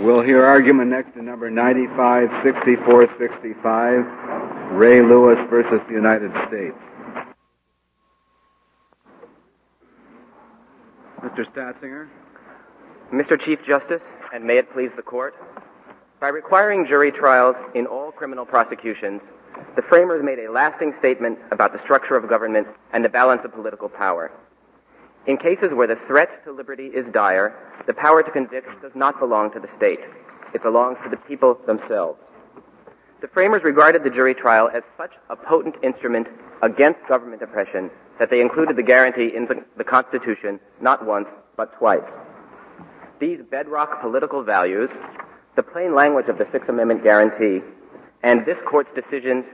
We'll hear argument next in number 956465, Ray Lewis versus the United States. Mr. Statzinger. Mr. Chief Justice, and may it please the court, by requiring jury trials in all criminal prosecutions, the framers made a lasting statement about the structure of government and the balance of political power. In cases where the threat to liberty is dire, the power to convict does not belong to the state. It belongs to the people themselves. The framers regarded the jury trial as such a potent instrument against government oppression that they included the guarantee in the, Constitution not once, but twice. These bedrock political values, the plain language of the Sixth Amendment guarantee, and this court's decisions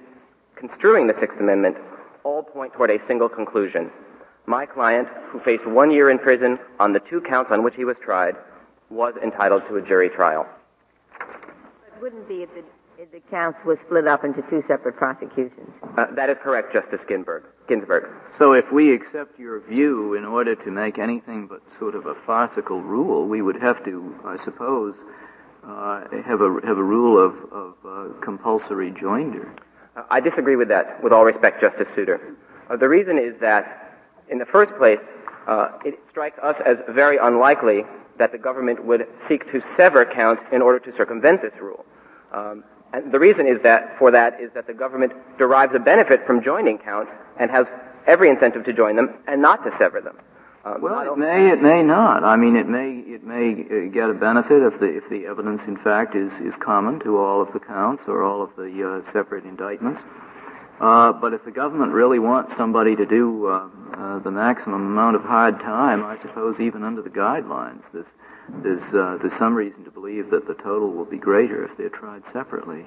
construing the Sixth Amendment all point toward a single conclusion. My client, who faced one year in prison on the two counts on which he was tried, was entitled to a jury trial. But wouldn't be if the, if the counts were split up into two separate prosecutions? Uh, that is correct, Justice Ginsburg. Ginsburg. So if we accept your view in order to make anything but sort of a farcical rule, we would have to, I suppose, uh, have a have a rule of, of uh, compulsory joinder. Uh, I disagree with that. With all respect, Justice Souter, uh, the reason is that, in the first place, uh, it strikes us as very unlikely that the government would seek to sever counts in order to circumvent this rule. Um, and the reason is that for that is that the government derives a benefit from joining counts and has every incentive to join them and not to sever them. Um, well, it may, it may not. I mean, it may, it may uh, get a benefit if the if the evidence, in fact, is is common to all of the counts or all of the uh, separate indictments. Uh, but if the government really wants somebody to do uh, uh, the maximum amount of hard time, I suppose even under the guidelines, there's there's uh, there's some reason to believe that the total will be greater if they're tried separately.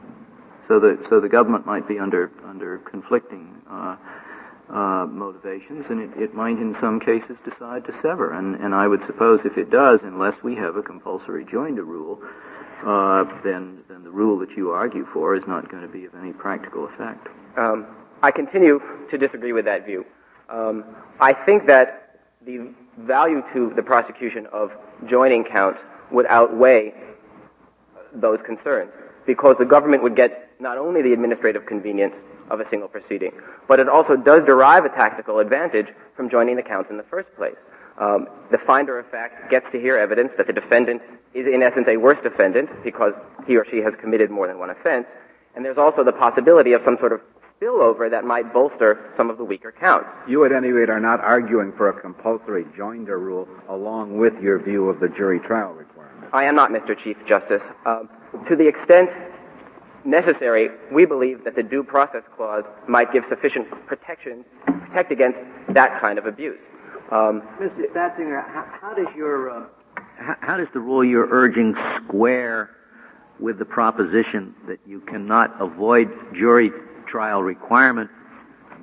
So the so the government might be under under conflicting uh, motivations, and it, it, might in some cases decide to sever. And, and, I would suppose if it does, unless we have a compulsory joinder rule, uh, then, then the rule that you argue for is not going to be of any practical effect. Um, I continue to disagree with that view. Um, I think that the value to the prosecution of joining counts would outweigh those concerns because the government would get not only the administrative convenience of a single proceeding, but it also does derive a tactical advantage from joining the counts in the first place. Um, the finder of fact gets to hear evidence that the defendant is in essence a worse defendant because he or she has committed more than one offense, and there's also the possibility of some sort of spillover that might bolster some of the weaker counts. You, at any rate, are not arguing for a compulsory joinder rule along with your view of the jury trial requirement. I am not, Mr. Chief Justice. Um, to the extent necessary, we believe that the due process clause might give sufficient protection, protect against that kind of abuse. Um, Mr. Statzinger, how, how, does your, uh, how, how does the rule you're urging square with the proposition that you cannot avoid jury trial requirement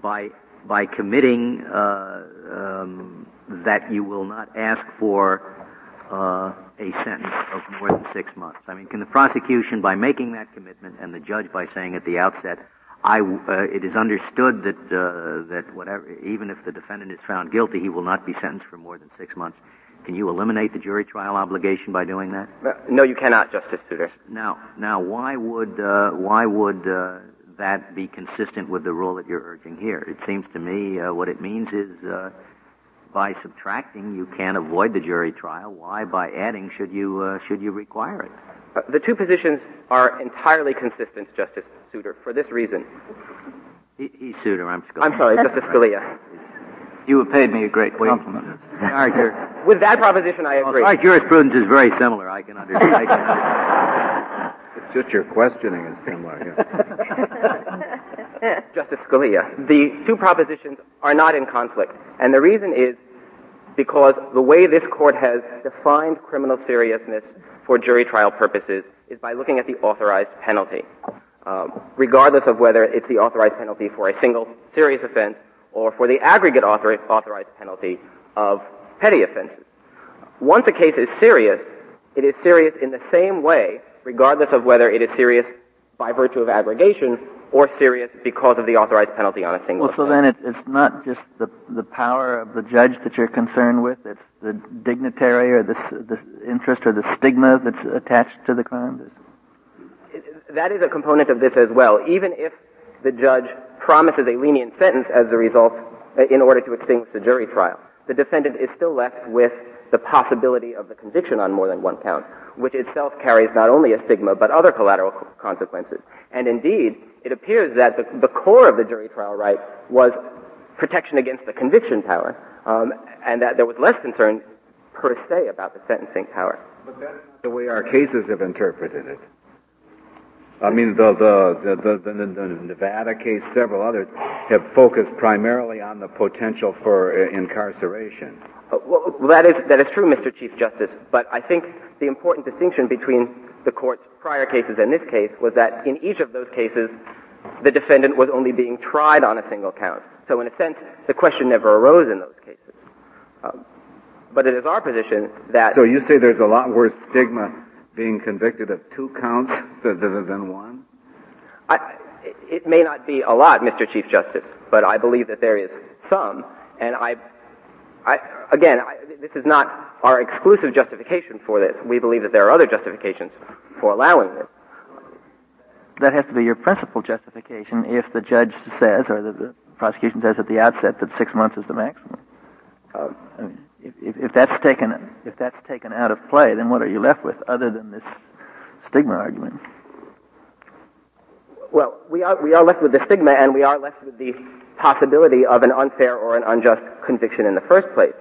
by by committing uh, um, that you will not ask for uh, a sentence of more than six months? I mean, can the prosecution, by making that commitment, and the judge by saying at the outset, I, uh, it is understood that uh, that whatever, even if the defendant is found guilty, he will not be sentenced for more than six months. Can you eliminate the jury trial obligation by doing that? Uh, no, you cannot, Justice Souter. Now, now, why would uh, why would uh, that be consistent with the rule that you're urging here? It seems to me uh, what it means is by subtracting, you can't avoid the jury trial. Why, by adding, should you uh, should you require it? Uh, the two positions are entirely consistent, Justice Souter, for this reason. He, he's Souter. I'm Scalia. I'm sorry, Justice Scalia. You have paid me a great compliment. With that proposition, I agree. Our jurisprudence is very similar. I can understand. it's just your questioning is similar. Yeah. Justice Scalia, the two propositions are not in conflict, and the reason is because the way this court has defined criminal seriousness for jury trial purposes is by looking at the authorized penalty. Um, regardless of whether it's the authorized penalty for a single serious offense or for the aggregate author- authorized penalty of petty offenses. Once a case is serious, it is serious in the same way, regardless of whether it is serious by virtue of aggregation or serious because of the authorized penalty on a single Well, so then it, it's not just the the power of the judge that you're concerned with; it's the dignitary or the the interest or the stigma that's attached to the crime. That is a component of this as well. Even if the judge promises a lenient sentence as a result, uh, in order to extinguish the jury trial, the defendant is still left with the possibility of the conviction on more than one count, which itself carries not only a stigma but other collateral consequences. And indeed, it appears that the, the core of the jury trial right was protection against the conviction power, um, and that there was less concern per se about the sentencing power. But the way our cases have interpreted it. I mean, the, the, the, the, Nevada case, several others, have focused primarily on the potential for uh, incarceration. Uh, Well, well, that is that is true, Mr. Chief Justice. But I think the important distinction between the court's prior cases and this case was that in each of those cases, the defendant was only being tried on a single count. So in a sense, the question never arose in those cases. Um, but it is our position that So you say there's a lot worse stigma being convicted of two counts th- th- than one? I, it may not be a lot, Mr. Chief Justice, but I believe that there is some, and I, I again, I, this is not our exclusive justification for this. We believe that there are other justifications for allowing this. that has to be your principal justification if the judge says or the, the prosecution says at the outset that six months is the maximum. Um, I mean, if, if, if that's taken if that's taken out of play, then what are you left with other than this stigma argument? well, we are, we are left with the stigma, and we are left with the possibility of an unfair or an unjust conviction in the first place.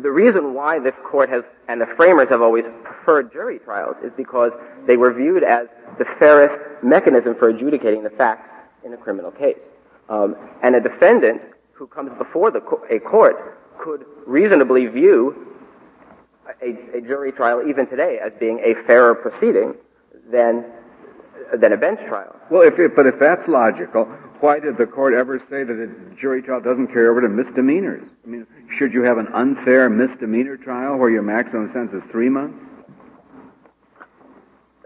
The reason why this court has, and the framers have always preferred jury trials, is because they were viewed as the fairest mechanism for adjudicating the facts in a criminal case. Um, and a defendant who comes before co- a court could reasonably view a, a jury trial, even today, as being a fairer proceeding than, than a bench trial. Well, if it, but if that's logical, why did the court ever say that a jury trial doesn't carry over to misdemeanors? I mean, should you have an unfair misdemeanor trial where your maximum sentence is three months?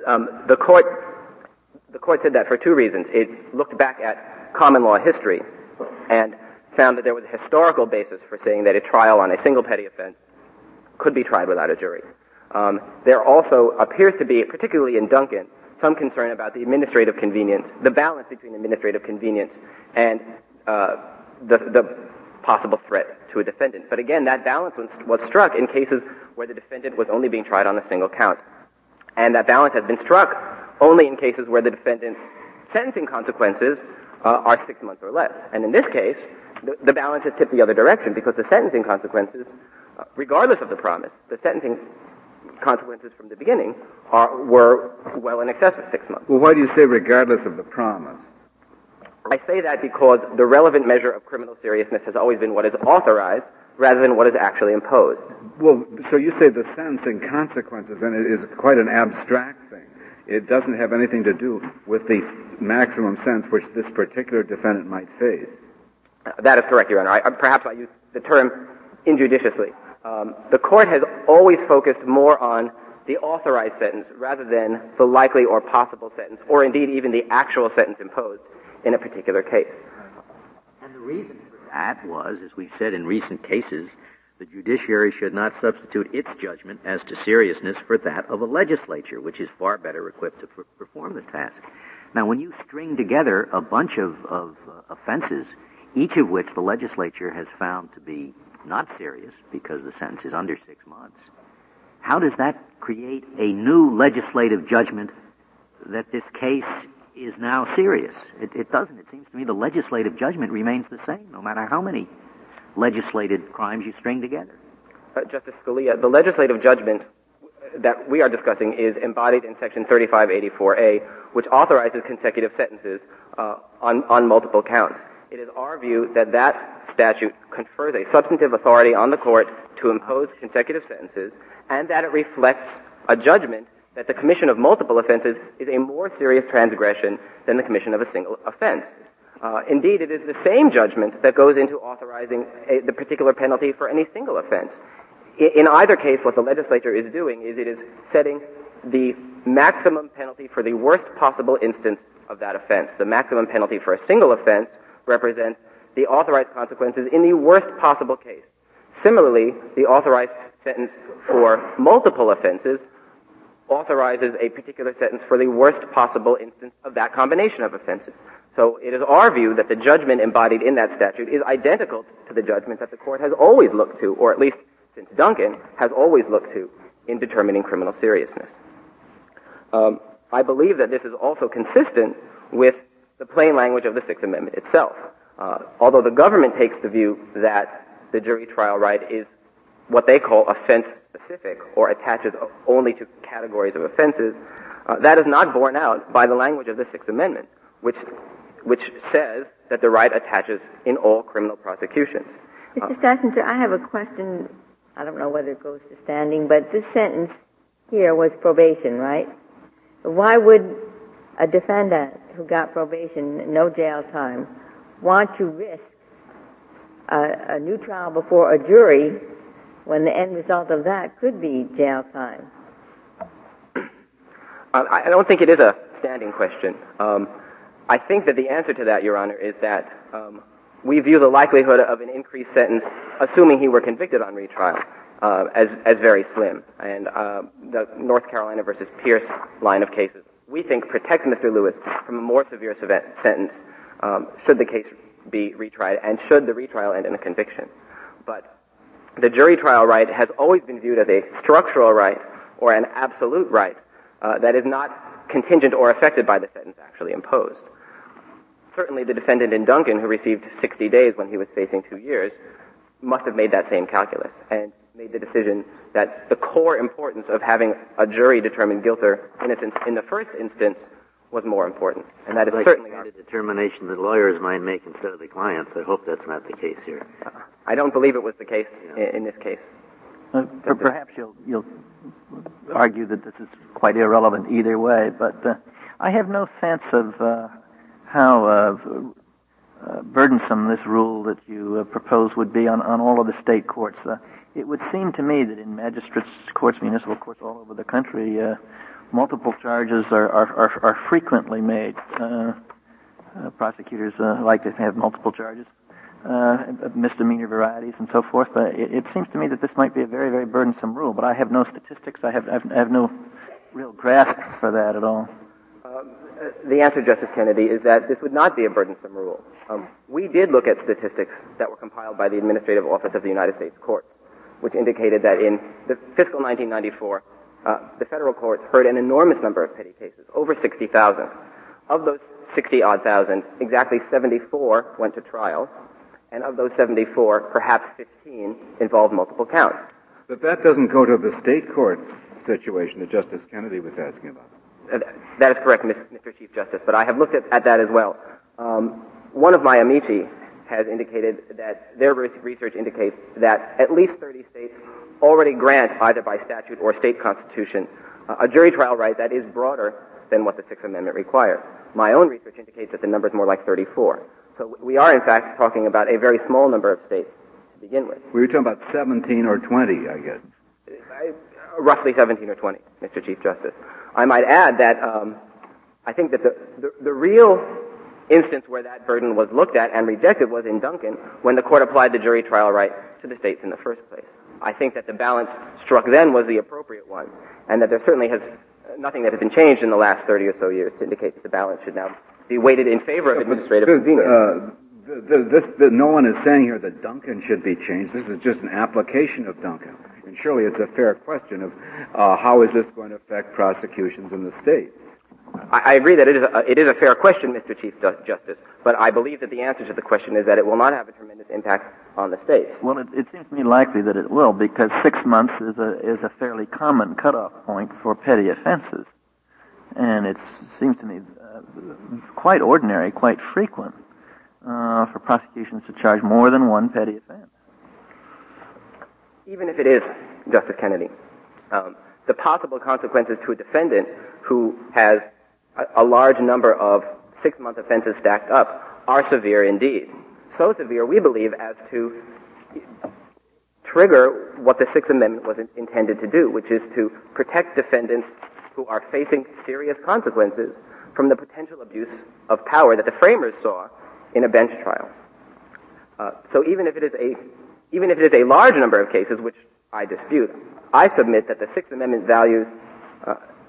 Um, the court the court said that for two reasons. It looked back at common law history and found that there was a historical basis for saying that a trial on a single petty offense could be tried without a jury. Um, there also appears to be, particularly in Duncan, some concern about the administrative convenience, the balance between administrative convenience and uh, the, the possible threat to a defendant. But again, that balance was, was struck in cases where the defendant was only being tried on a single count. And that balance has been struck only in cases where the defendant's sentencing consequences uh, are six months or less. And in this case, the, the balance has tipped the other direction because the sentencing consequences, uh, regardless of the promise, the sentencing consequences from the beginning are, were well in excess of six months. Well, why do you say regardless of the promise? I say that because the relevant measure of criminal seriousness has always been what is authorized rather than what is actually imposed. Well, so you say the sentencing consequences, and it is quite an abstract thing. It doesn't have anything to do with the maximum sentence which this particular defendant might face. Uh, That is correct, Your Honor. I, I- perhaps I used the term injudiciously. Um, the court has always focused more on the authorized sentence rather than the likely or possible sentence, or indeed even the actual sentence imposed in a particular case. And the reason for that was, as we've said in recent cases, the judiciary should not substitute its judgment as to seriousness for that of a legislature, which is far better equipped to per- perform the task. Now, when you string together a bunch of, of uh, offenses, each of which the legislature has found to be not serious because the sentence is under six months, how does that create a new legislative judgment that this case is now serious? It, it doesn't. It seems to me the legislative judgment remains the same, no matter how many legislated crimes you string together. Uh, Justice Scalia, the legislative judgment that we are discussing is embodied in Section 3584A, which authorizes consecutive sentences uh, on, on multiple counts. It is our view that that statute confers a substantive authority on the court to impose consecutive sentences, and that it reflects a judgment that the commission of multiple offenses is a more serious transgression than the commission of a single offense. Uh, indeed, it is the same judgment that goes into authorizing a, the particular penalty for any single offense. In either case, what the legislature is doing is it is setting the maximum penalty for the worst possible instance of that offense. The maximum penalty for a single offense represents the authorized consequences in the worst possible case. Similarly, the authorized sentence for multiple offenses authorizes a particular sentence for the worst possible instance of that combination of offenses. So it is our view that the judgment embodied in that statute is identical to the judgment that the court has always looked to, or at least since Duncan, has always looked to in determining criminal seriousness. Um, I believe that this is also consistent with the plain language of the Sixth Amendment itself. Uh, although the government takes the view that the jury trial right is what they call offense specific or attaches only to categories of offenses, uh, that is not borne out by the language of the Sixth Amendment, which, which says that the right attaches in all criminal prosecutions. Mr. Stassinger, I have a question. I don't know whether it goes to standing, but this sentence here was probation, right? Why would a defendant who got probation, no jail time, want to risk a, a new trial before a jury when the end result of that could be jail time? I don't think it is a standing question. Um, I think that the answer to that, Your Honor, is that um, we view the likelihood of an increased sentence, assuming he were convicted on retrial, uh, as, as very slim. And uh, the North Carolina versus Pearce line of cases, we think, protects Mr. Lewis from a more severe sentence um, should the case be retried and should the retrial end in a conviction. But the jury trial right has always been viewed as a structural right or an absolute right uh, that is not contingent or affected by the sentence actually imposed. Certainly, the defendant in Duncan, who received 60 days when he was facing two years, must have made that same calculus and made the decision that the core importance of having a jury determine guilt or innocence in the first instance was more important. And that is like certainly our a determination that lawyers might make instead of the clients. I hope that's not the case here. Uh, I don't believe it was the case yeah. in, in, this case. Uh, perhaps you'll you'll argue that this is quite irrelevant either way, but uh, I have no sense of uh, how uh, uh, burdensome this rule that you propose would be on, on all of the state courts. It would seem to me that in magistrates' courts, municipal courts all over the country, multiple charges are, are, are, are frequently made. Uh, uh, prosecutors uh, like to have multiple charges, uh, misdemeanor varieties, and so forth. But it, it, seems to me that this might be a very, very burdensome rule. But I have no statistics. I have, I have no real grasp for that at all. Um, the answer, Justice Kennedy, is that this would not be a burdensome rule. Um, we did look at statistics that were compiled by the Administrative Office of the United States Courts, which indicated that in the fiscal 1994, uh, the federal courts heard an enormous number of petty cases, over 60,000. Of those 60 odd thousand, exactly 74 went to trial, and of those 74, perhaps 15 involved multiple counts. But that doesn't go to the state court situation that Justice Kennedy was asking about. Uh, that is correct, Mr. Chief Justice, but I have looked at, at that as well. Um, one of my amici has indicated that their research indicates that at least 30 states already grant, either by statute or state constitution, a jury trial right that is broader than what the Sixth Amendment requires. My own research indicates that the number is more like 34. So we are, in fact, talking about a very small number of states to begin with. We were talking about 17 or 20, I guess. roughly 17 or 20, Mr. Chief Justice. I might add that um, I think that the, the, the real instance where that burden was looked at and rejected was in Duncan when the court applied the jury trial right to the states in the first place. I think that the balance struck then was the appropriate one, and that there certainly has nothing that has been changed in the last 30 or so years to indicate that the balance should now be weighted in favor of administrative this, convenience. Uh, this, this, no one is saying here that Duncan should be changed. This is just an application of Duncan. And surely it's a fair question of uh, how is this going to affect prosecutions in the states? I, agree that it is, a, it is a fair question, Mr. Chief Justice, but I believe that the answer to the question is that it will not have a tremendous impact on the states. Well, it, it seems to me likely that it will because six months is a, is a fairly common cutoff point for petty offenses. And it seems to me uh, quite ordinary, quite frequent uh, for prosecutions to charge more than one petty offense. Even if it is, Justice Kennedy, um, the possible consequences to a defendant who has a, large number of six-month offenses stacked up are severe indeed. So severe, we believe, as to trigger what the Sixth Amendment was in, intended to do, which is to protect defendants who are facing serious consequences from the potential abuse of power that the framers saw in a bench trial. Uh, so even if it is a even if it is a large number of cases, which I dispute, I submit that the Sixth Amendment values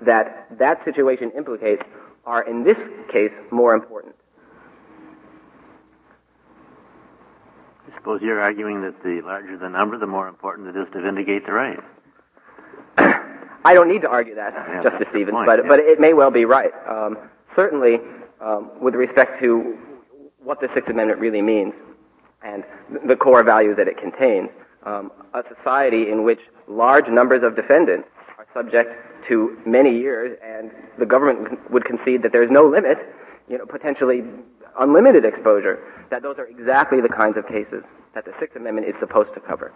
that that situation implicates are in this case more important. I suppose you're arguing that the larger the number, the more important it is to vindicate the right. I don't need to argue that, yeah, Justice Stevens, but yeah. but it may well be right. Um, certainly, um, with respect to what the Sixth Amendment really means and the core values that it contains, um, a society in which large numbers of defendants subject to many years, and the government would concede that there is no limit, you know, potentially unlimited exposure, that those are exactly the kinds of cases that the Sixth Amendment is supposed to cover.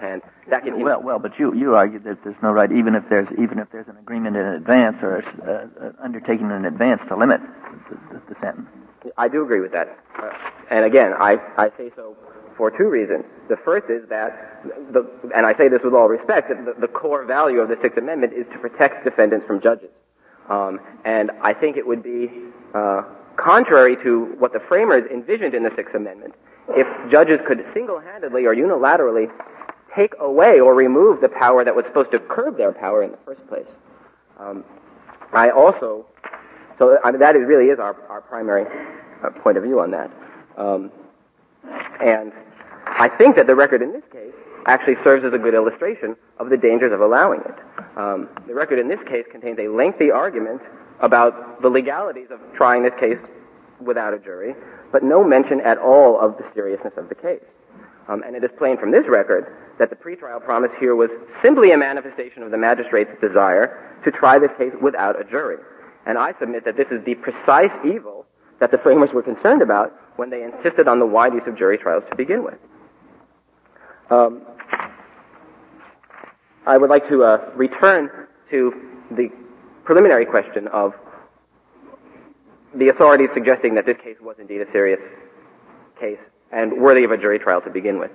And that can well, well, but you you argue that there's no right, even if there's even if there's an agreement in advance or uh, undertaking in advance to limit the, the, the, sentence. I do agree with that, uh, and again, I I say so for two reasons. The first is that, the, and I say this with all respect, that the, the core value of the Sixth Amendment is to protect defendants from judges, um, and I think it would be uh, contrary to what the framers envisioned in the Sixth Amendment if judges could single-handedly or unilaterally take away or remove the power that was supposed to curb their power in the first place. Um, I also, so I mean, that is, really is our, our primary uh, point of view on that. Um, and I think that the record in this case actually serves as a good illustration of the dangers of allowing it. Um, the record in this case contains a lengthy argument about the legalities of trying this case without a jury, but no mention at all of the seriousness of the case. Um, and it is plain from this record that the pretrial promise here was simply a manifestation of the magistrate's desire to try this case without a jury. And I submit that this is the precise evil that the framers were concerned about when they insisted on the wide use of jury trials to begin with. Um, I would like to uh, return to the preliminary question of the authorities suggesting that this case was indeed a serious case and worthy of a jury trial to begin with.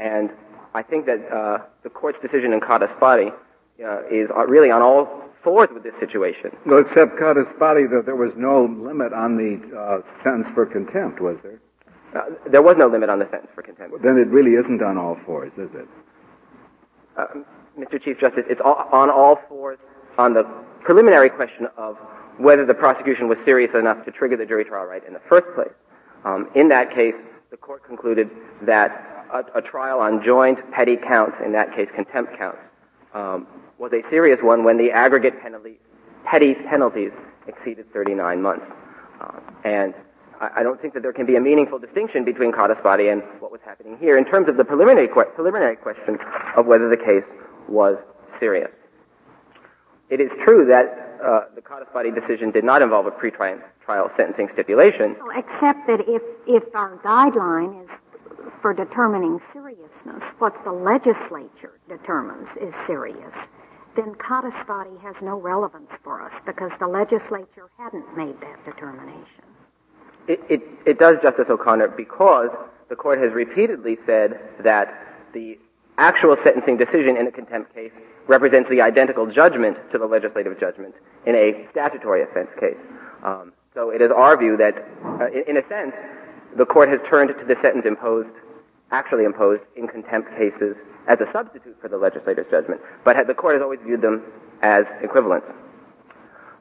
And I think that uh, the court's decision in Codispoti uh, is uh, really on all fours with this situation. Well, except Codispoti, that there was no limit on the uh, sentence for contempt, was there? Uh, there was no limit on the sentence for contempt. Then it really isn't on all fours, is it? Uh, Mr. Chief Justice, it's all, on all fours on the preliminary question of whether the prosecution was serious enough to trigger the jury trial right in the first place. Um, in that case, the court concluded that a, a, trial on joint petty counts, in that case contempt counts, um, was a serious one when the aggregate penalty, petty penalties exceeded 39 months. Uh, and I, don't think that there can be a meaningful distinction between Codispoti and what was happening here in terms of the preliminary, que- preliminary question of whether the case was serious. It is true that uh, the Codispoti decision did not involve a pretrial trial sentencing stipulation. Except that if, if our guideline is for determining seriousness, what the legislature determines is serious, then Codispoti has no relevance for us because the legislature hadn't made that determination. It, it, it does, Justice O'Connor, because the court has repeatedly said that the actual sentencing decision in a contempt case represents the identical judgment to the legislative judgment in a statutory offense case. Um, so it is our view that, uh, in, in a sense, the court has turned to the sentence imposed, actually imposed in contempt cases as a substitute for the legislator's judgment, but the court has always viewed them as equivalent.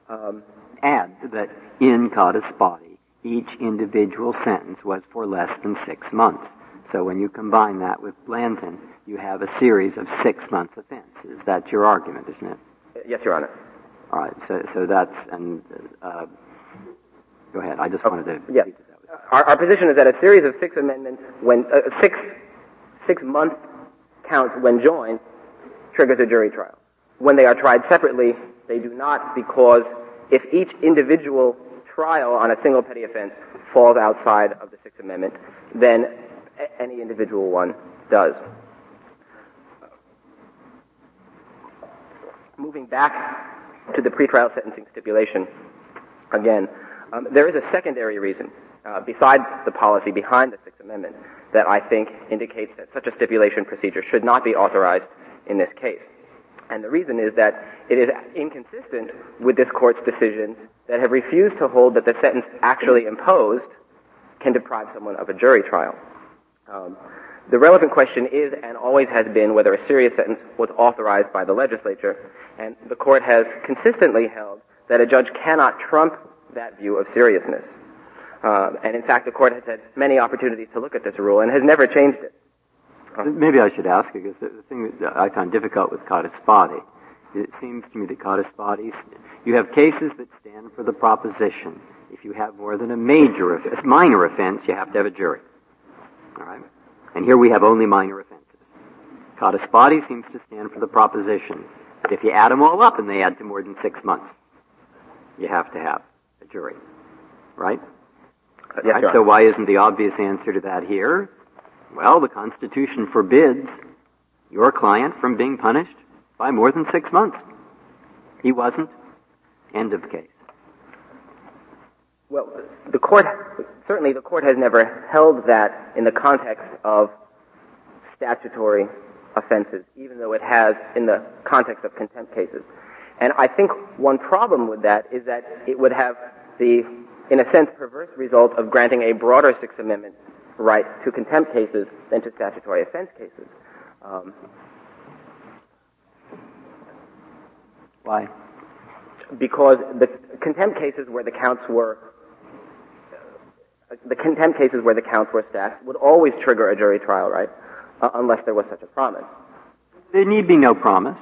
Um, Add that in Codispoti, each individual sentence was for less than six months. So when you combine that with Blanton, you have a series of six months offenses. That's your argument, isn't it? Yes, Your Honor. All right. So, so that's and uh, go ahead. I just wanted to. Yes. Our, our, position is that a series of six amendments, when uh, six six month counts when joined, triggers a jury trial. When they are tried separately, they do not, because if each individual trial on a single petty offense falls outside of the Sixth Amendment, then any individual one does. Moving back to the pretrial sentencing stipulation, again, um, there is a secondary reason, uh, besides the policy behind the Sixth Amendment, that I think indicates that such a stipulation procedure should not be authorized in this case. And the reason is that it is inconsistent with this court's decisions that have refused to hold that the sentence actually imposed can deprive someone of a jury trial. Um, the relevant question is and always has been whether a serious sentence was authorized by the legislature, and the court has consistently held that a judge cannot trump that view of seriousness. Uh, and in fact, the court has had many opportunities to look at this rule and has never changed it. Uh-huh. Maybe I should ask you, because the thing that I find difficult with Codispoti is it seems to me that Codispoti, you have cases that stand for the proposition if you have more than a major offense, minor offense, you have to have a jury. All right? And here we have only minor offenses. Codispoti seems to stand for the proposition that if you add them all up and they add to more than six months, you have to have a jury. Right? Yes, right? So why isn't the obvious answer to that here? Well, the Constitution forbids your client from being punished by more than six months. He wasn't. End of case. Well, the court, certainly the court has never held that in the context of statutory offenses, even though it has in the context of contempt cases. And I think one problem with that is that it would have the, in a sense, perverse result of granting a broader Sixth Amendment right to contempt cases than to statutory offense cases. Um, Why? Because the contempt cases where the counts were the contempt cases where the counts were stacked would always trigger a jury trial, right? Uh, unless there was such a promise. There need be no promise.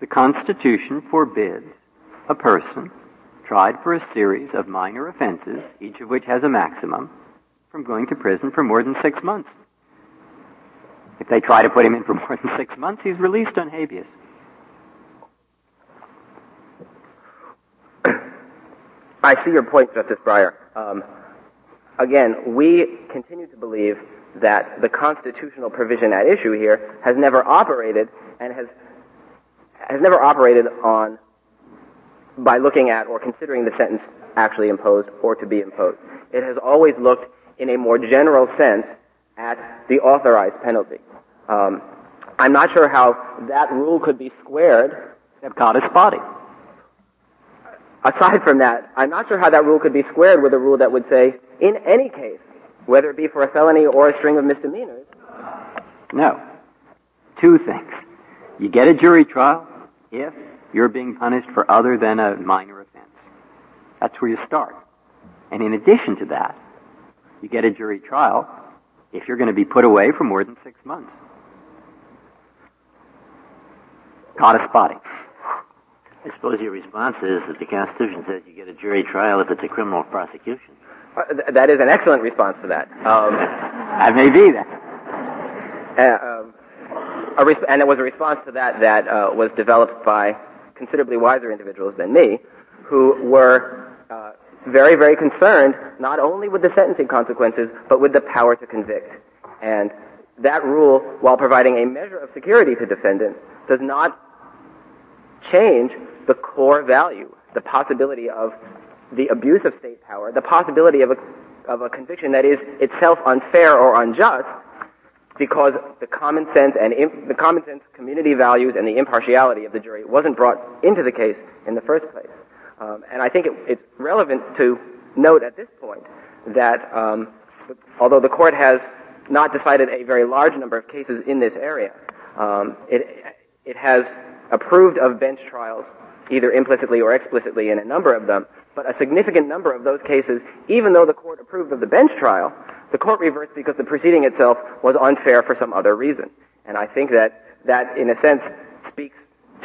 The Constitution forbids a person tried for a series of minor offenses, each of which has a maximum, from going to prison for more than six months. If they try to put him in for more than six months, he's released on habeas. I see your point, Justice Breyer. Um, again, we continue to believe that the constitutional provision at issue here has never operated and has has never operated on by looking at or considering the sentence actually imposed or to be imposed. It has always looked in a more general sense at the authorized penalty. Um, I'm not sure how that rule could be squared. God is Codispoti. Aside from that, I'm not sure how that rule could be squared with a rule that would say, in any case, whether it be for a felony or a string of misdemeanors. No. Two things. You get a jury trial if you're being punished for other than a minor offense. That's where you start. And in addition to that, you get a jury trial if you're going to be put away for more than six months. Codispoti. I suppose your response is that the Constitution says you get a jury trial if it's a criminal prosecution. Uh, th- that is an excellent response to that. Um, that may be that. Uh, um, resp- and it was a response to that that uh, was developed by considerably wiser individuals than me, who were uh, very, very concerned not only with the sentencing consequences, but with the power to convict. And that rule, while providing a measure of security to defendants, does not change the core value, the possibility of the abuse of state power, the possibility of a, of a conviction that is itself unfair or unjust, because the common sense and imp- the common sense community values and the impartiality of the jury wasn't brought into the case in the first place. Um, and I think it, it's relevant to note at this point that um, although the court has not decided a very large number of cases in this area, um, it, it has approved of bench trials either implicitly or explicitly in a number of them, but a significant number of those cases, even though the court approved of the bench trial, the court reversed because the proceeding itself was unfair for some other reason. And I think that that, in a sense, speaks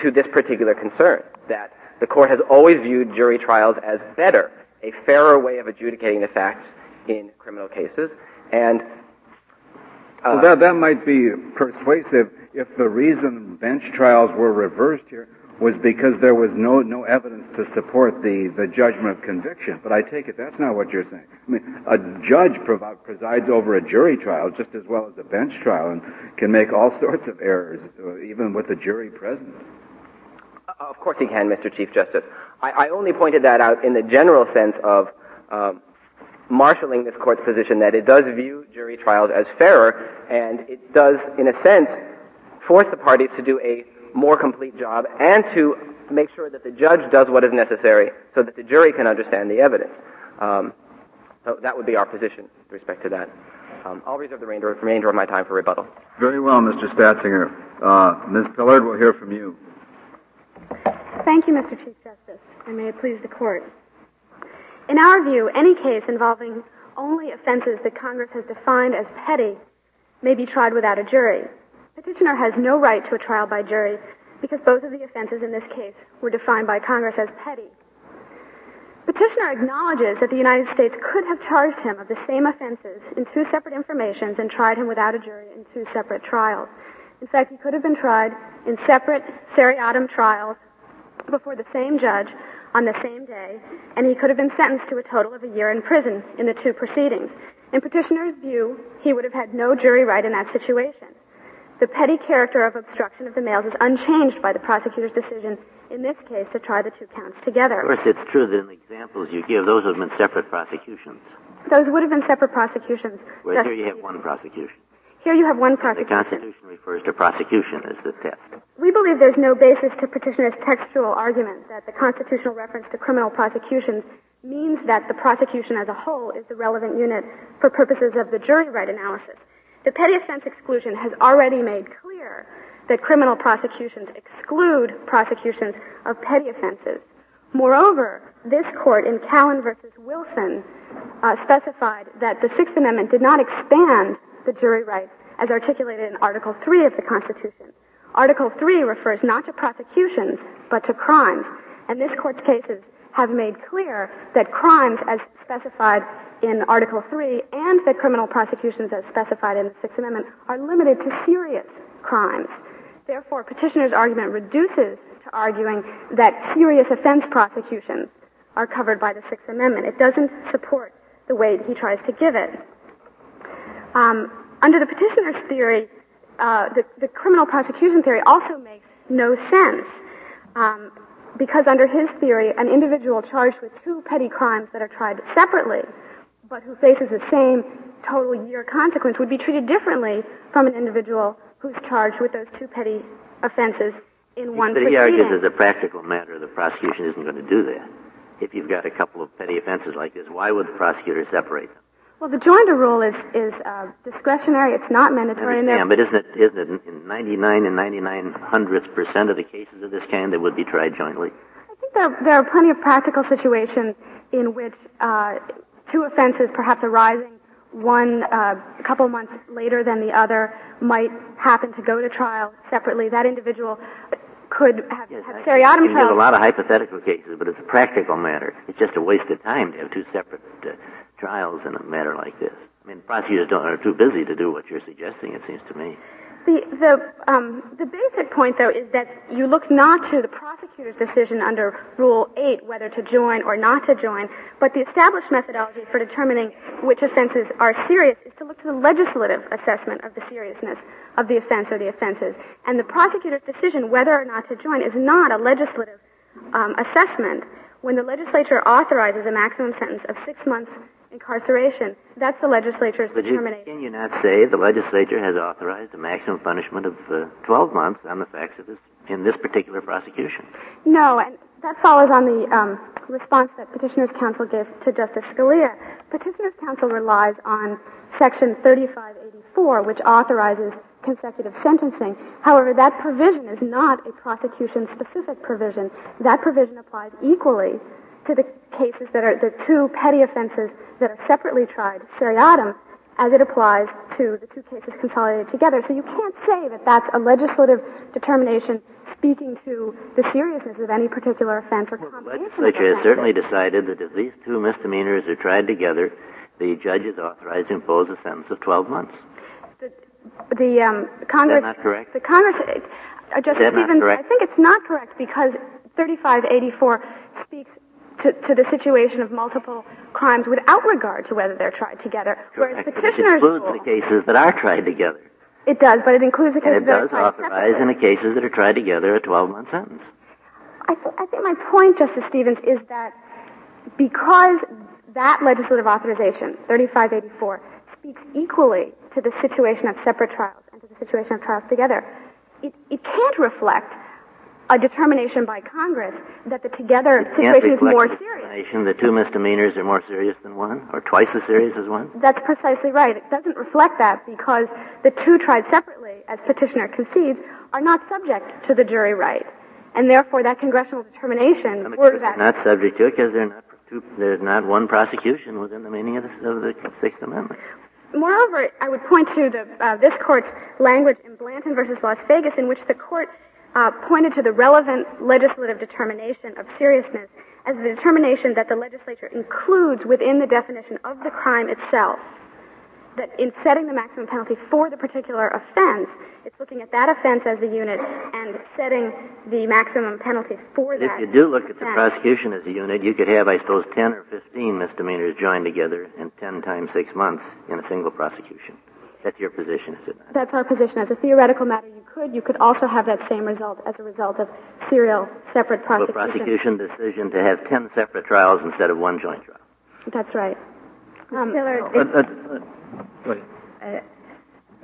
to this particular concern, that the court has always viewed jury trials as better, a fairer way of adjudicating the facts in criminal cases, and uh, well, that, that might be persuasive if the reason bench trials were reversed here was because there was no, no evidence to support the, the judgment of conviction. But I take it that's not what you're saying. I mean, a judge provi- presides over a jury trial just as well as a bench trial and can make all sorts of errors, uh, even with the jury present. Uh, of course he can, Mr. Chief Justice. I, I only pointed that out in the general sense of um, marshaling this court's position that it does view jury trials as fairer, and it does, in a sense, force the parties to do a more complete job and to make sure that the judge does what is necessary so that the jury can understand the evidence. Um, so that would be our position with respect to that. Um, I'll reserve the remainder, remainder of my time for rebuttal. Very well, Mr. Statzinger. Uh, Ms. Pillard, we'll hear from you. Thank you, Mr. Chief Justice, and may it please the Court. In our view, any case involving only offenses that Congress has defined as petty may be tried without a jury. Petitioner has no right to a trial by jury because both of the offenses in this case were defined by Congress as petty. Petitioner acknowledges that the United States could have charged him of the same offenses in two separate informations and tried him without a jury in two separate trials. In fact, he could have been tried in separate seriatim trials before the same judge on the same day, and he could have been sentenced to a total of a year in prison in the two proceedings. In petitioner's view, he would have had no jury right in that situation. The petty character of obstruction of the mails is unchanged by the prosecutor's decision in this case to try the two counts together. Of course, it's true that in the examples you give, those would have been separate prosecutions. Those would have been separate prosecutions. Where here you have one prosecution. Here you have one prosecution. The. Constitution refers to prosecution as the test. We believe there's no basis to petitioner's textual argument that the constitutional reference to criminal prosecutions means that the prosecution as a whole is the relevant unit for purposes of the jury right analysis. The petty offense exclusion has already made clear that criminal prosecutions exclude prosecutions of petty offenses. Moreover, this court in Callan versus Wilson uh, specified that the Sixth Amendment did not expand the jury right as articulated in Article 3 of the Constitution. Article 3 refers not to prosecutions, but to crimes. And this court's cases have made clear that crimes as specified in Article 3 and that criminal prosecutions as specified in the Sixth Amendment are limited to serious crimes. Therefore, petitioner's argument reduces to arguing that serious offense prosecutions are covered by the Sixth Amendment. It doesn't support the weight he tries to give it. Um, under the petitioner's theory, uh, the, the, criminal prosecution theory also makes no sense. Um, because under his theory, an individual charged with two petty crimes that are tried separately, but who faces the same total year consequence, would be treated differently from an individual who's charged with those two petty offenses in one but proceeding. he argues as a practical matter the prosecution isn't going to do that. If you've got a couple of petty offenses like this, why would the prosecutor separate them? Well, the joinder rule is is uh, discretionary. It's not mandatory. Understand, but isn't it isn't it in 99 and 99 hundredths percent of the cases of this kind that would be tried jointly? I think there there are plenty of practical situations in which uh, two offenses, perhaps arising one uh, a couple months later than the other, might happen to go to trial separately. That individual could have, yes, have seriatim you can trials. give a lot of hypothetical cases, but it's a practical matter. It's just a waste of time to have two separate uh, trials in a matter like this. I mean, prosecutors don't, are too busy to do what you're suggesting, it seems to me. The, the, um, the basic point, though, is that you look not to the prosecutor's decision under Rule 8 whether to join or not to join, but the established methodology for determining which offenses are serious is to look to the legislative assessment of the seriousness of the offense or the offenses. And the prosecutor's decision whether or not to join is not a legislative um, assessment. When the legislature authorizes a maximum sentence of six months incarceration. That's the legislature's but determination. Can you not say the legislature has authorized a maximum punishment of uh, 12 months on the facts of this in this particular prosecution? No, and that follows on the um, response that Petitioner's Counsel gave to Justice Scalia. Petitioner's Counsel relies on Section 3584, which authorizes consecutive sentencing. However, that provision is not a prosecution-specific provision. That provision applies equally to the cases that are the two petty offenses that are separately tried, seriatim, as it applies to the two cases consolidated together. So you can't say that that's a legislative determination speaking to the seriousness of any particular offense or well. The legislature has certainly decided that if these two misdemeanors are tried together, the judge is authorized to impose a sentence of 12 months. The, the um, Congress. Is that not correct? The Congress. Uh, Justice Stevens, I think it's not correct because 3584 speaks to, to, the situation of multiple crimes without regard to whether they're tried together. Correct. Whereas petitioners it includes the cases that are tried together. It does, but it includes the cases and it does authorize separately. in the cases that are tried together a 12-month sentence. I, th- I think my point, Justice Stevens, is that because that legislative authorization, 3584, speaks equally to the situation of separate trials and to the situation of trials together, it, it can't reflect a determination by Congress that the together It situation is more serious. that two misdemeanors are more serious than one, or twice as serious as one. That's precisely right. It doesn't reflect that because the two tried separately, as petitioner concedes, are not subject to the jury right. And therefore, that congressional determination, were that not subject to it because they're not two, there's not one prosecution within the meaning of the, of the Sixth Amendment. Moreover, I would point to the, uh, this court's language in Blanton versus Las Vegas, in which the court uh, pointed to the relevant legislative determination of seriousness as the determination that the legislature includes within the definition of the crime itself. That in setting the maximum penalty for the particular offense, it's looking at that offense as a unit and setting the maximum penalty for that. If you do look at the offense. prosecution as a unit, you could have, I suppose, 10 or 15 misdemeanors joined together and 10 times six months in a single prosecution. That's your position, is it not? That's our position. As a theoretical matter, you could. You could also have that same result as a result of serial, separate A prosecution. prosecution decision to have 10 separate trials instead of one joint trial. That's right. Um, Miller, Uh, it's- uh, uh. Uh,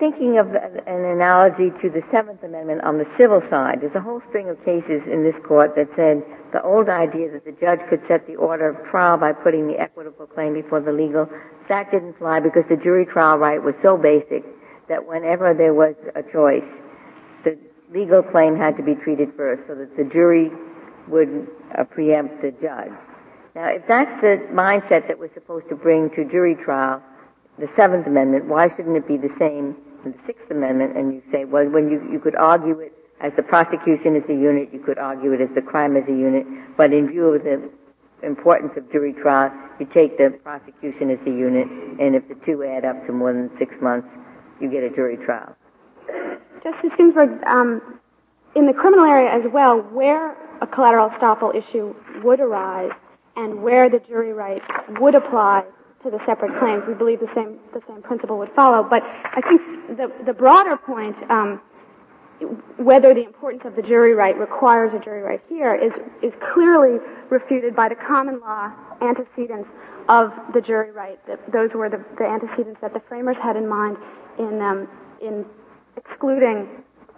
thinking of an analogy to the Seventh Amendment on the civil side, there's a whole string of cases in this court that said the old idea that the judge could set the order of trial by putting the equitable claim before the legal, that didn't fly because the jury trial right was so basic that whenever there was a choice, the legal claim had to be treated first so that the jury would uh, preempt the judge. Now, if that's the mindset that we're supposed to bring to jury trial, the Seventh Amendment, why shouldn't it be the same the Sixth Amendment? And you say, well, when you, you could argue it as the prosecution as a unit, you could argue it as the crime as a unit, but in view of the importance of jury trial, you take the prosecution as a unit, and if the two add up to more than six months, you get a jury trial. Justice Ginsburg, um, in the criminal area as well, where a collateral estoppel issue would arise and where the jury right would apply to the separate claims, we believe the same the same principle would follow. But I think the the broader point, um, whether the importance of the jury right requires a jury right here, is is clearly refuted by the common law antecedents of the jury right. Those were the, the antecedents that the framers had in mind in um, in excluding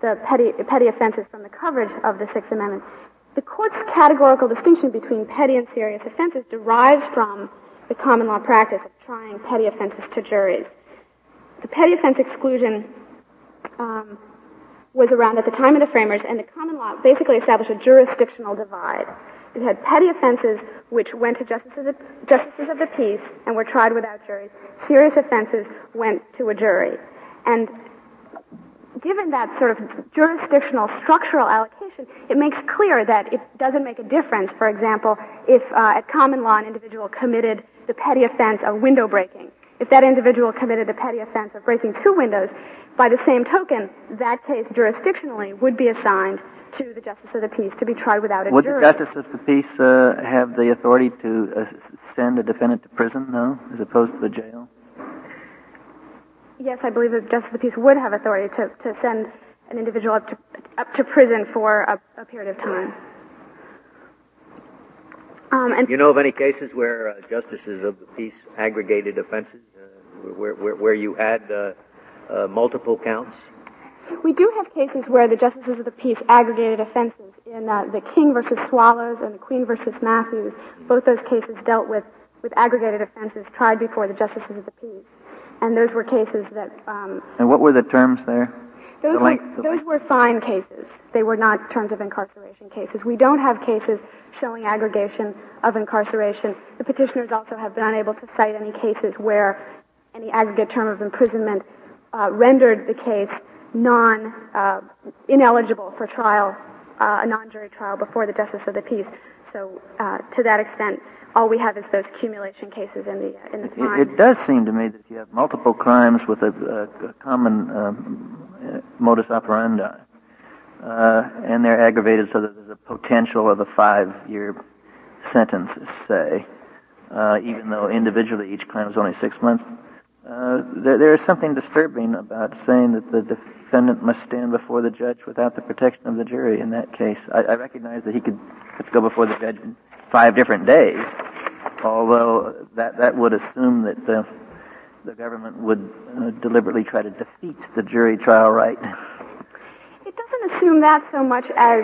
the petty petty offenses from the coverage of the Sixth Amendment. The court's categorical distinction between petty and serious offenses derives from the common law practice of trying petty offenses to juries. The petty offense exclusion um, was around at the time of the framers, and the common law basically established a jurisdictional divide. It had petty offenses which went to justices of, justices of the peace and were tried without juries. Serious offenses went to a jury. And given that sort of jurisdictional structural allocation, it makes clear that it doesn't make a difference, for example, if uh, at common law an individual committed the petty offense of window breaking. If that individual committed the petty offense of breaking two windows, by the same token, that case jurisdictionally would be assigned to the justice of the peace to be tried without a Would jury. Would the justice of the peace uh, have the authority to uh, send a defendant to prison, though, as opposed to the jail? Yes, I believe the justice of the peace would have authority to, to send an individual up to, up to prison for a, a period of time. Um, and You know of any cases where uh, justices of the peace aggregated offenses, uh, where, where, where you had uh, uh, multiple counts? We do have cases where the justices of the peace aggregated offenses. In uh, the King versus Swallows and the Queen versus Matthews, both those cases dealt with, with aggregated offenses tried before the justices of the peace. And those were cases that um, And what were the terms there? Those were, those were fine cases. They were not terms of incarceration cases. We don't have cases showing aggregation of incarceration. The petitioners also have been unable to cite any cases where any aggregate term of imprisonment uh, rendered the case non uh, ineligible for trial, uh, a non-jury trial before the justice of the peace. So uh, to that extent, all we have is those accumulation cases in the in the fine. It, it does seem to me that you have multiple crimes with a, a, a common um, uh, modus operandi, uh, and they're aggravated so that there's a potential of a five-year sentence, say, uh, even though individually each crime is only six months. Uh, there, there is something disturbing about saying that the defendant must stand before the judge without the protection of the jury in that case. I, I recognize that he could to go before the judge in five different days, although that, that would assume that the, the government would uh, deliberately try to defeat the jury trial right. It doesn't assume that so much as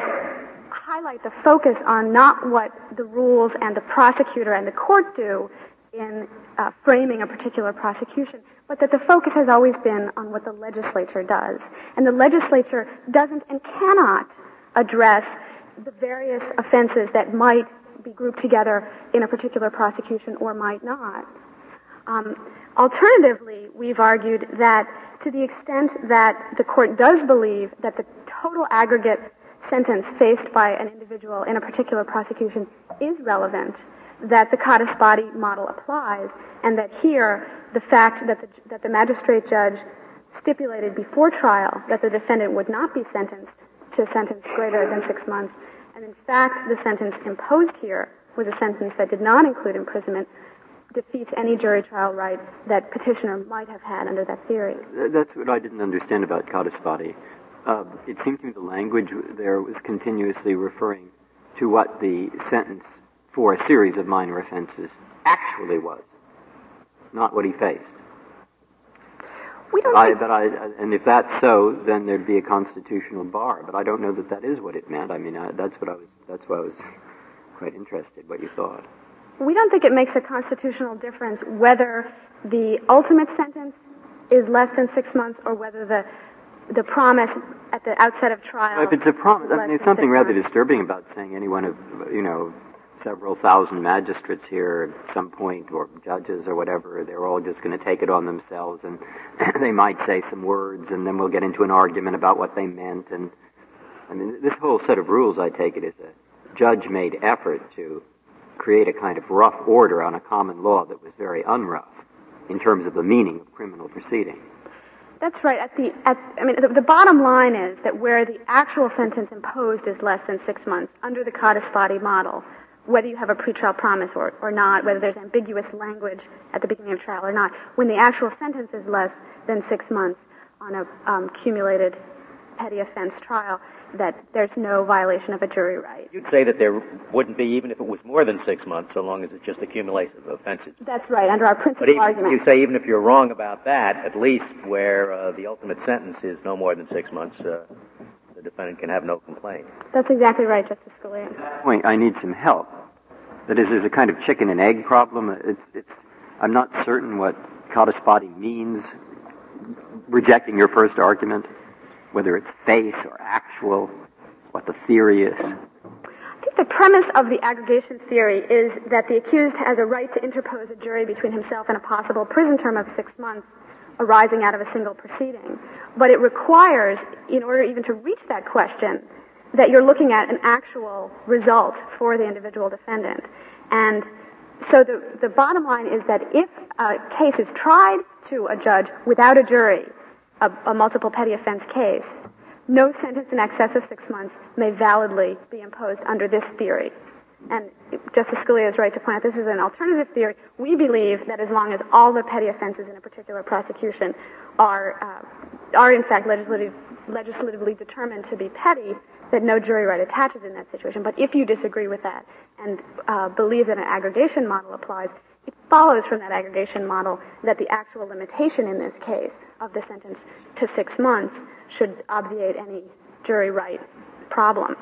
highlight the focus on not what the rules and the prosecutor and the court do in uh, framing a particular prosecution, but that the focus has always been on what the legislature does. And the legislature doesn't and cannot address the various offenses that might be grouped together in a particular prosecution or might not. Um, alternatively, we've argued that to the extent that the court does believe that the total aggregate sentence faced by an individual in a particular prosecution is relevant, that the Codispoti model applies, and that here the fact that the, that the magistrate judge stipulated before trial that the defendant would not be sentenced to a sentence greater than six months, and in fact the sentence imposed here was a sentence that did not include imprisonment, defeats any jury trial right that petitioner might have had under that theory. That's what I didn't understand about Codis. Uh, it seemed to me the language there was continuously referring to what the sentence for a series of minor offenses actually was, not what he faced. We don't. I, but I, and if that's so, then there'd be a constitutional bar. But I don't know that that is what it meant. I mean, I, that's what I was. That's why I was quite interested. What you thought. We don't think it makes a constitutional difference whether the ultimate sentence is less than six months or whether the the promise at the outset of trial. If it's a promise, I mean, there's something rather disturbing about saying any one of you know several thousand magistrates here at some point, or judges or whatever, they're all just going to take it on themselves, and they might say some words, and then we'll get into an argument about what they meant. And I mean, this whole set of rules, I take it, is a judge-made effort to create a kind of rough order on a common law that was very unrough in terms of the meaning of criminal proceeding. That's right. At the, at, I mean, the, the, bottom line is that where the actual sentence imposed is less than six months under the body model, whether you have a pretrial promise or, or not, whether there's ambiguous language at the beginning of trial or not, when the actual sentence is less than six months on a um, cumulated petty offense trial, that there's no violation of a jury right. You'd say that there wouldn't be even if it was more than six months, so long as it's just accumulation of offenses. That's right, under our principal but even, argument. You say even if you're wrong about that, at least where uh, the ultimate sentence is no more than six months, uh, the defendant can have no complaint. That's exactly right, Justice Scalia. At that point, I need some help. That is, there's a kind of chicken and egg problem. It's, it's, I'm not certain what Codispoti means, rejecting your first argument, whether it's face or actual, what the theory is. I think the premise of the aggregation theory is that the accused has a right to interpose a jury between himself and a possible prison term of six months arising out of a single proceeding. But it requires, in order even to reach that question, that you're looking at an actual result for the individual defendant. And so the, the bottom line is that if a case is tried to a judge without a jury, a, a multiple petty offense case, no sentence in excess of six months may validly be imposed under this theory. And Justice Scalia is right to point out this is an alternative theory. We believe that as long as all the petty offenses in a particular prosecution are, uh, are in fact legislative, legislatively determined to be petty, that no jury right attaches in that situation. But if you disagree with that and uh, believe that an aggregation model applies, it follows from that aggregation model that the actual limitation in this case of the sentence to six months should obviate any jury right problem.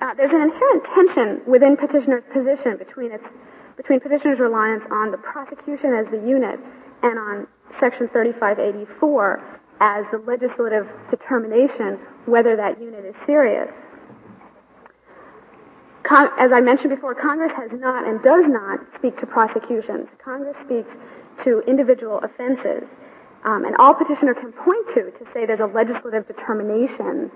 Uh, there's an inherent tension within petitioner's position between its between petitioner's reliance on the prosecution as the unit and on section 3584 as the legislative determination whether that unit is serious. Con- as I mentioned before, Congress has not and does not speak to prosecutions. Congress speaks to individual offenses. Um, and all petitioner can point to to say there's a legislative determination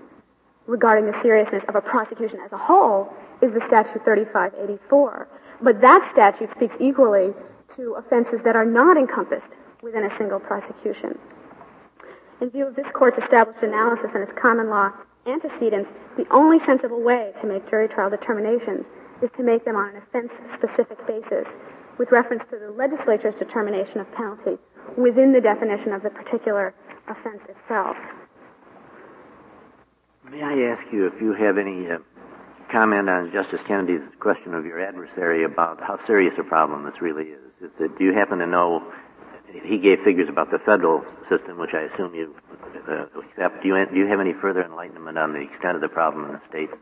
regarding the seriousness of a prosecution as a whole is the statute 3584. But that statute speaks equally to offenses that are not encompassed within a single prosecution. In view of this court's established analysis and its common law antecedents, the only sensible way to make jury trial determinations is to make them on an offense-specific basis with reference to the legislature's determination of penalty within the definition of the particular offense itself. May I ask you if you have any uh, comment on Justice Kennedy's question of your adversary about how serious a problem this really is? is it, do you happen to know he gave figures about the federal system, which I assume you uh, accept. Do you, do you have any further enlightenment on the extent of the problem in the states?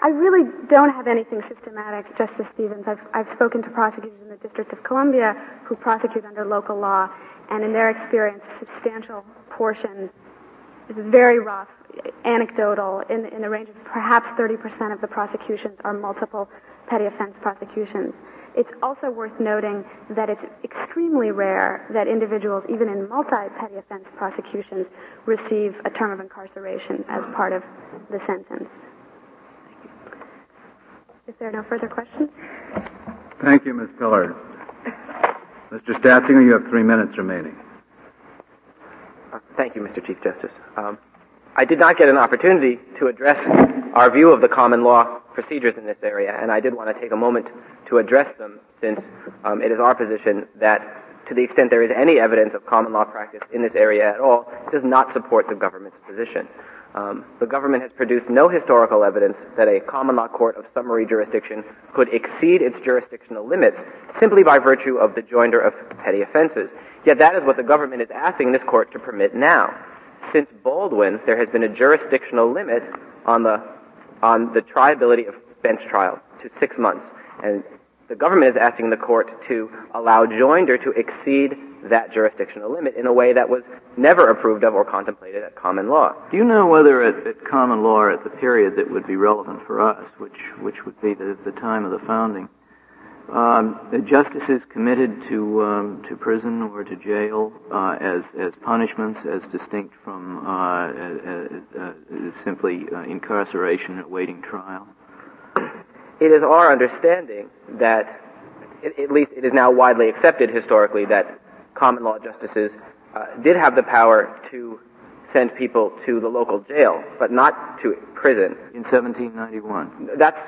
I really don't have anything systematic, Justice Stevens. I've, I've spoken to prosecutors in the District of Columbia who prosecute under local law, and in their experience, a substantial portion is very rough, anecdotal, in, in the range of perhaps 30% of the prosecutions are multiple petty offense prosecutions. It's also worth noting that it's extremely rare that individuals, even in multi-petty offense prosecutions, receive a term of incarceration as part of the sentence. If there are no further questions? Thank you, Ms. Pillard. Mr. Statzinger, you have three minutes remaining. Thank you, Mr. Chief Justice. Um, I did not get an opportunity to address our view of the common law procedures in this area, and I did want to take a moment to address them since um, it is our position that to the extent there is any evidence of common law practice in this area at all, does not support the government's position. Um, the government has produced no historical evidence that a common law court of summary jurisdiction could exceed its jurisdictional limits simply by virtue of the joinder of petty offenses. Yet that is what the government is asking this court to permit now. Since Baldwin, there has been a jurisdictional limit on the on the triability of bench trials to six months, and the government is asking the court to allow joinder to exceed that jurisdictional limit in a way that was never approved of or contemplated at common law. Do you know whether at, at common law, or at the period that would be relevant for us, which which would be the, the time of the founding, um, the justices committed to um, to prison or to jail uh, as as punishments, as distinct from uh, uh, uh simply uh, incarceration awaiting trial? It is our understanding that, at least it is now widely accepted historically, that common law justices uh, did have the power to send people to the local jail, but not to prison. In 1791. That's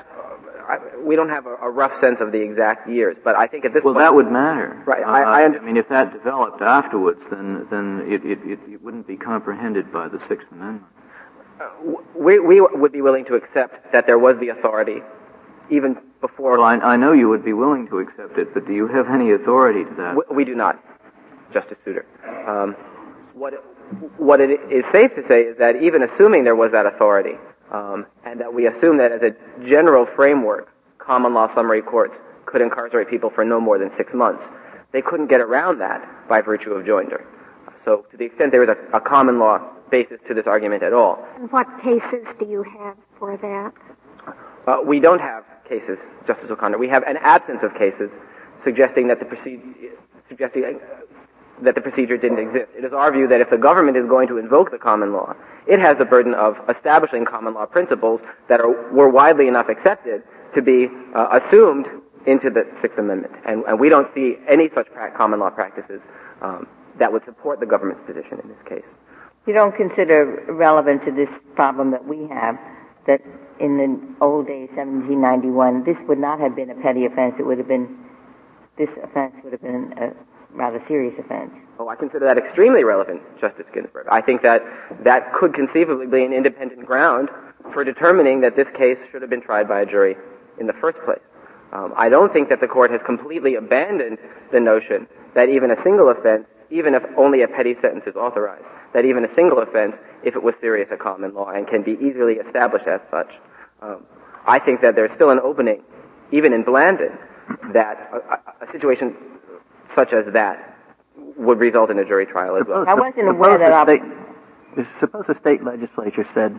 we don't have a, a, rough sense of the exact years, but I think at this well, point, that would matter. Right. Uh, I, I, I, mean, if that developed afterwards, then then it, it, it, it wouldn't be comprehended by the Sixth Amendment. Uh, we, we would be willing to accept that there was the authority even before. Well, I, I know you would be willing to accept it, but do you have any authority to that? We, we do not, Justice Souter. Um, what what it is safe to say is that even assuming there was that authority, um, and that we assume that as a general framework, common law summary courts could incarcerate people for no more than six months, they couldn't get around that by virtue of joinder. So, to the extent there is a, a common law basis to this argument at all. And what cases do you have for that? Uh, we don't have cases, Justice O'Connor. We have an absence of cases suggesting that the procedure, suggesting uh, that the procedure didn't exist. It is our view that if the government is going to invoke the common law, it has the burden of establishing common law principles that are, were widely enough accepted to be uh, assumed into the Sixth Amendment. And, and, we don't see any such pra- common law practices um, that would support the government's position in this case. You don't consider relevant to this problem that we have that in the old days, 1791, this would not have been a petty offense. It would have been, this offense would have been a rather serious offense. Oh, I consider that extremely relevant, Justice Ginsburg. I think that that could conceivably be an independent ground for determining that this case should have been tried by a jury in the first place. Um, I don't think that the court has completely abandoned the notion that even a single offense, even if only a petty sentence is authorized, that even a single offense, if it was serious, a common law and can be easily established as such. Um, I think that there's still an opening, even in Blanton, that a, a situation such as that would result in a jury trial as well. I wasn't aware that. State, suppose the state legislature said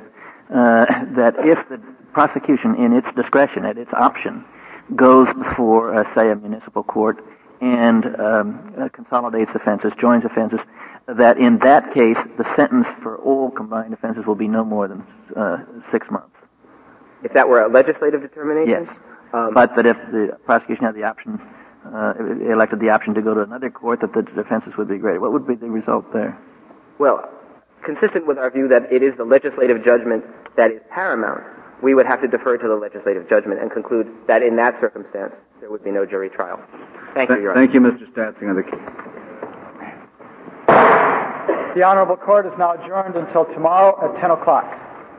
uh, that if the prosecution, in its discretion, at its option, goes before, uh, say, a municipal court and um, uh, consolidates offenses, joins offenses, that in that case the sentence for all combined offenses will be no more than uh, six months. If that were a legislative determination? Yes. Um, but that if the prosecution had the option uh, elected the option to go to another court, that the defenses would be greater. What would be the result there? Well, consistent with our view that it is the legislative judgment that is paramount, we would have to defer to the legislative judgment and conclude that in that circumstance there would be no jury trial. Thank you, Your Honor. Thank you, Mr. Statzinger. The Honorable Court is now adjourned until tomorrow at 10 o'clock.